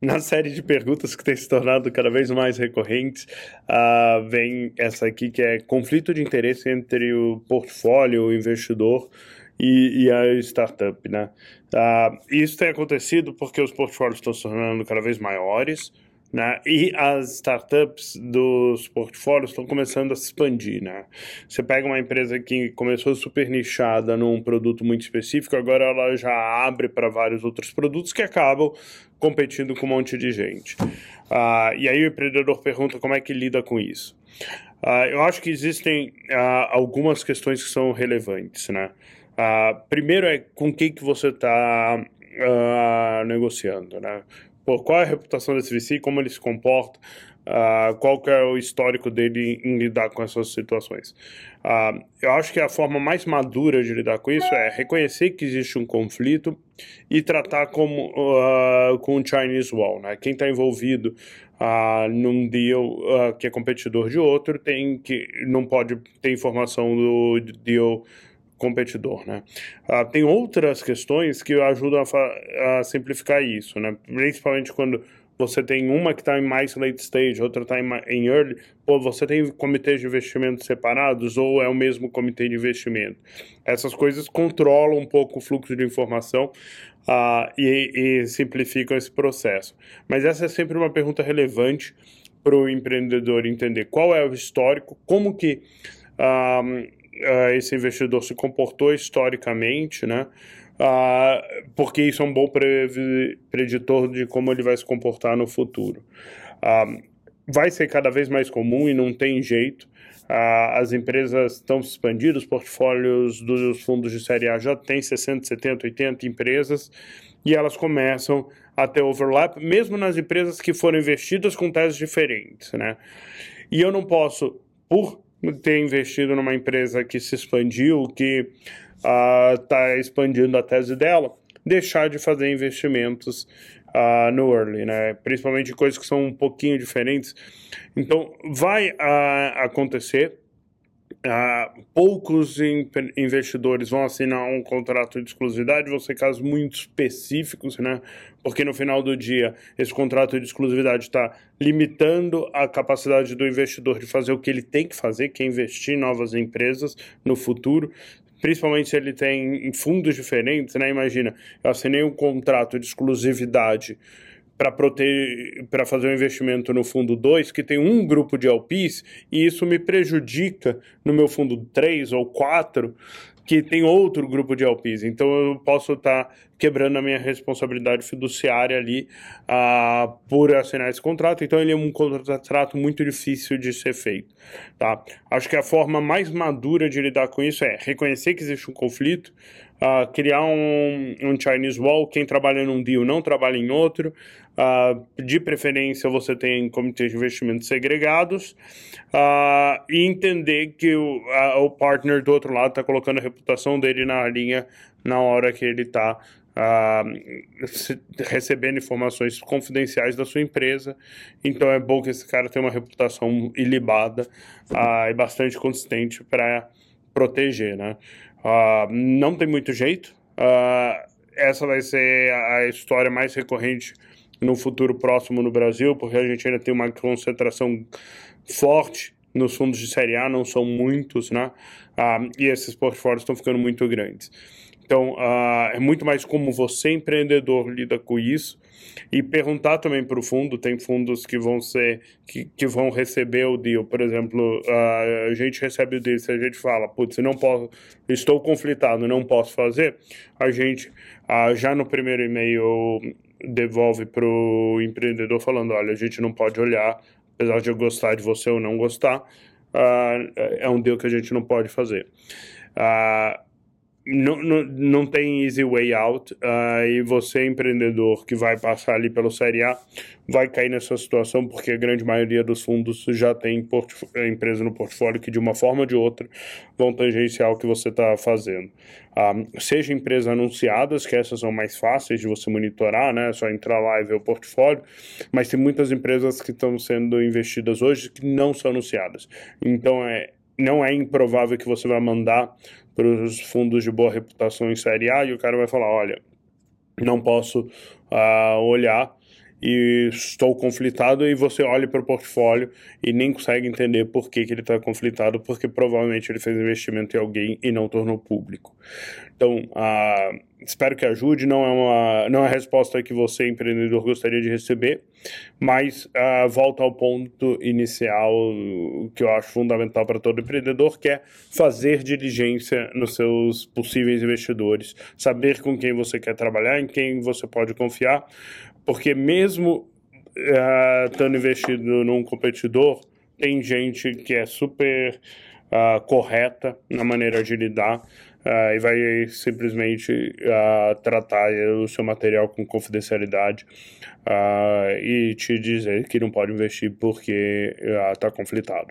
na série de perguntas que tem se tornado cada vez mais recorrentes, uh, vem essa aqui que é conflito de interesse entre o portfólio, o investidor e, e a startup, né? Uh, isso tem acontecido porque os portfólios estão se tornando cada vez maiores, né? E as startups dos portfólios estão começando a se expandir, né? Você pega uma empresa que começou super nichada num produto muito específico, agora ela já abre para vários outros produtos que acabam competindo com um monte de gente. Uh, e aí o empreendedor pergunta como é que lida com isso. Uh, eu acho que existem uh, algumas questões que são relevantes, né? primeiro é com quem que você está negociando, né? Pô, qual é a reputação desse VC, como ele se comporta, uh, qual que é o histórico dele em lidar com essas situações. Uh, eu acho que a forma mais madura de lidar com isso é reconhecer que existe um conflito e tratar como uh, com o Chinese Wall, né? Quem está envolvido uh, num deal que é competidor de outro tem que não pode ter informação do deal competidor, né? Uh, tem outras questões que ajudam a, a, simplificar isso, né? Principalmente quando você tem uma que está em mais late stage, outra está em, em early, pô, você tem comitês de investimento separados ou é o mesmo comitê de investimento? Essas coisas controlam um pouco o fluxo de informação uh, e, e simplificam esse processo. Mas essa é sempre uma pergunta relevante para o empreendedor entender qual é o histórico, como que uh, uh, esse investidor se comportou historicamente, né? Uh, porque isso é um bom preditor de como ele vai se comportar no futuro. Uh, vai ser cada vez mais comum e não tem jeito. as empresas estão se expandindo, os portfólios dos fundos de série A já tem 60, 70, 80 empresas e elas começam a ter overlap, mesmo nas empresas que foram investidas com teses diferentes, né? E eu não posso, por ter investido numa empresa que se expandiu, que está uh, expandindo a tese dela, deixar de fazer investimentos uh, no early, né? Principalmente coisas que são um pouquinho diferentes. Então, vai uh, acontecer Uh, poucos investidores vão assinar um contrato de exclusividade, vão ser casos muito específicos, né? Porque no final do dia, esse contrato de exclusividade está limitando a capacidade do investidor de fazer o que ele tem que fazer, que é investir em novas empresas no futuro principalmente se ele tem fundos diferentes, né? Imagina, eu assinei um contrato de exclusividade para para fazer um investimento no fundo 2 que tem um grupo de LPs e isso me prejudica no meu fundo 3 ou 4 que tem outro grupo de LPs. Então eu posso estar tá quebrando a minha responsabilidade fiduciária ali uh, por assinar esse contrato. Então ele é um contrato muito difícil de ser feito. Tá? Acho que a forma mais madura de lidar com isso é reconhecer que existe um conflito, uh, criar um, um Chinese Wall, quem trabalha num deal não trabalha em outro, Uh, de preferência, você tem comitês de investimentos segregados uh, e entender que o, uh, o partner do outro lado está colocando a reputação dele na linha na hora que ele está recebendo informações confidenciais da sua empresa. Então é bom que esse cara tenha uma reputação ilibada e bastante consistente para proteger. Né? não tem muito jeito. essa vai ser a história mais recorrente no futuro próximo no Brasil, porque a gente ainda tem uma concentração forte nos fundos de série A, não são muitos, né? Ah, e esses portfólios estão ficando muito grandes. Então, uh, é muito mais como você, empreendedor, lida com isso e perguntar também para o fundo. Tem fundos que vão ser que, que vão receber o deal. Por exemplo, uh, a gente recebe o deal. Se a gente fala, putz, não posso, estou conflitado, não posso fazer, a gente já no primeiro e-mail devolve para o empreendedor falando: olha, a gente não pode olhar, apesar de eu gostar de você ou não gostar, uh, é um deal que a gente não pode fazer. Uh, não, não, não tem easy way out uh, e você, empreendedor que vai passar ali pelo Série A, vai cair nessa situação porque a grande maioria dos fundos já tem empresa no portfólio que, de uma forma ou de outra, vão tangenciar o que você está fazendo. Uh, seja empresas anunciadas, que essas são mais fáceis de você monitorar, né? É só entrar lá e ver o portfólio, mas tem muitas empresas que estão sendo investidas hoje que não são anunciadas. Então, é, não é improvável que você vai mandar para os fundos de boa reputação em Série A e o cara vai falar: olha, não posso uh, olhar e estou conflitado e você olha para o portfólio e nem consegue entender por que, que ele está conflitado, porque provavelmente ele fez investimento em alguém e não tornou público. Então, espero que ajude. Não é uma não é a resposta que você, empreendedor, gostaria de receber, mas uh, volta ao ponto inicial que eu acho fundamental para todo empreendedor, que é fazer diligência nos seus possíveis investidores, saber com quem você quer trabalhar, em quem você pode confiar, porque mesmo uh, estando investido num competidor, tem gente que é super uh, correta na maneira de lidar uh, e vai simplesmente uh, tratar o seu material com confidencialidade e te dizer que não pode investir porque está conflitado.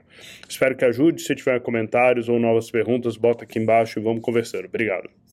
Espero que ajude. Se tiver comentários ou novas perguntas, bota aqui embaixo e vamos conversando. Obrigado.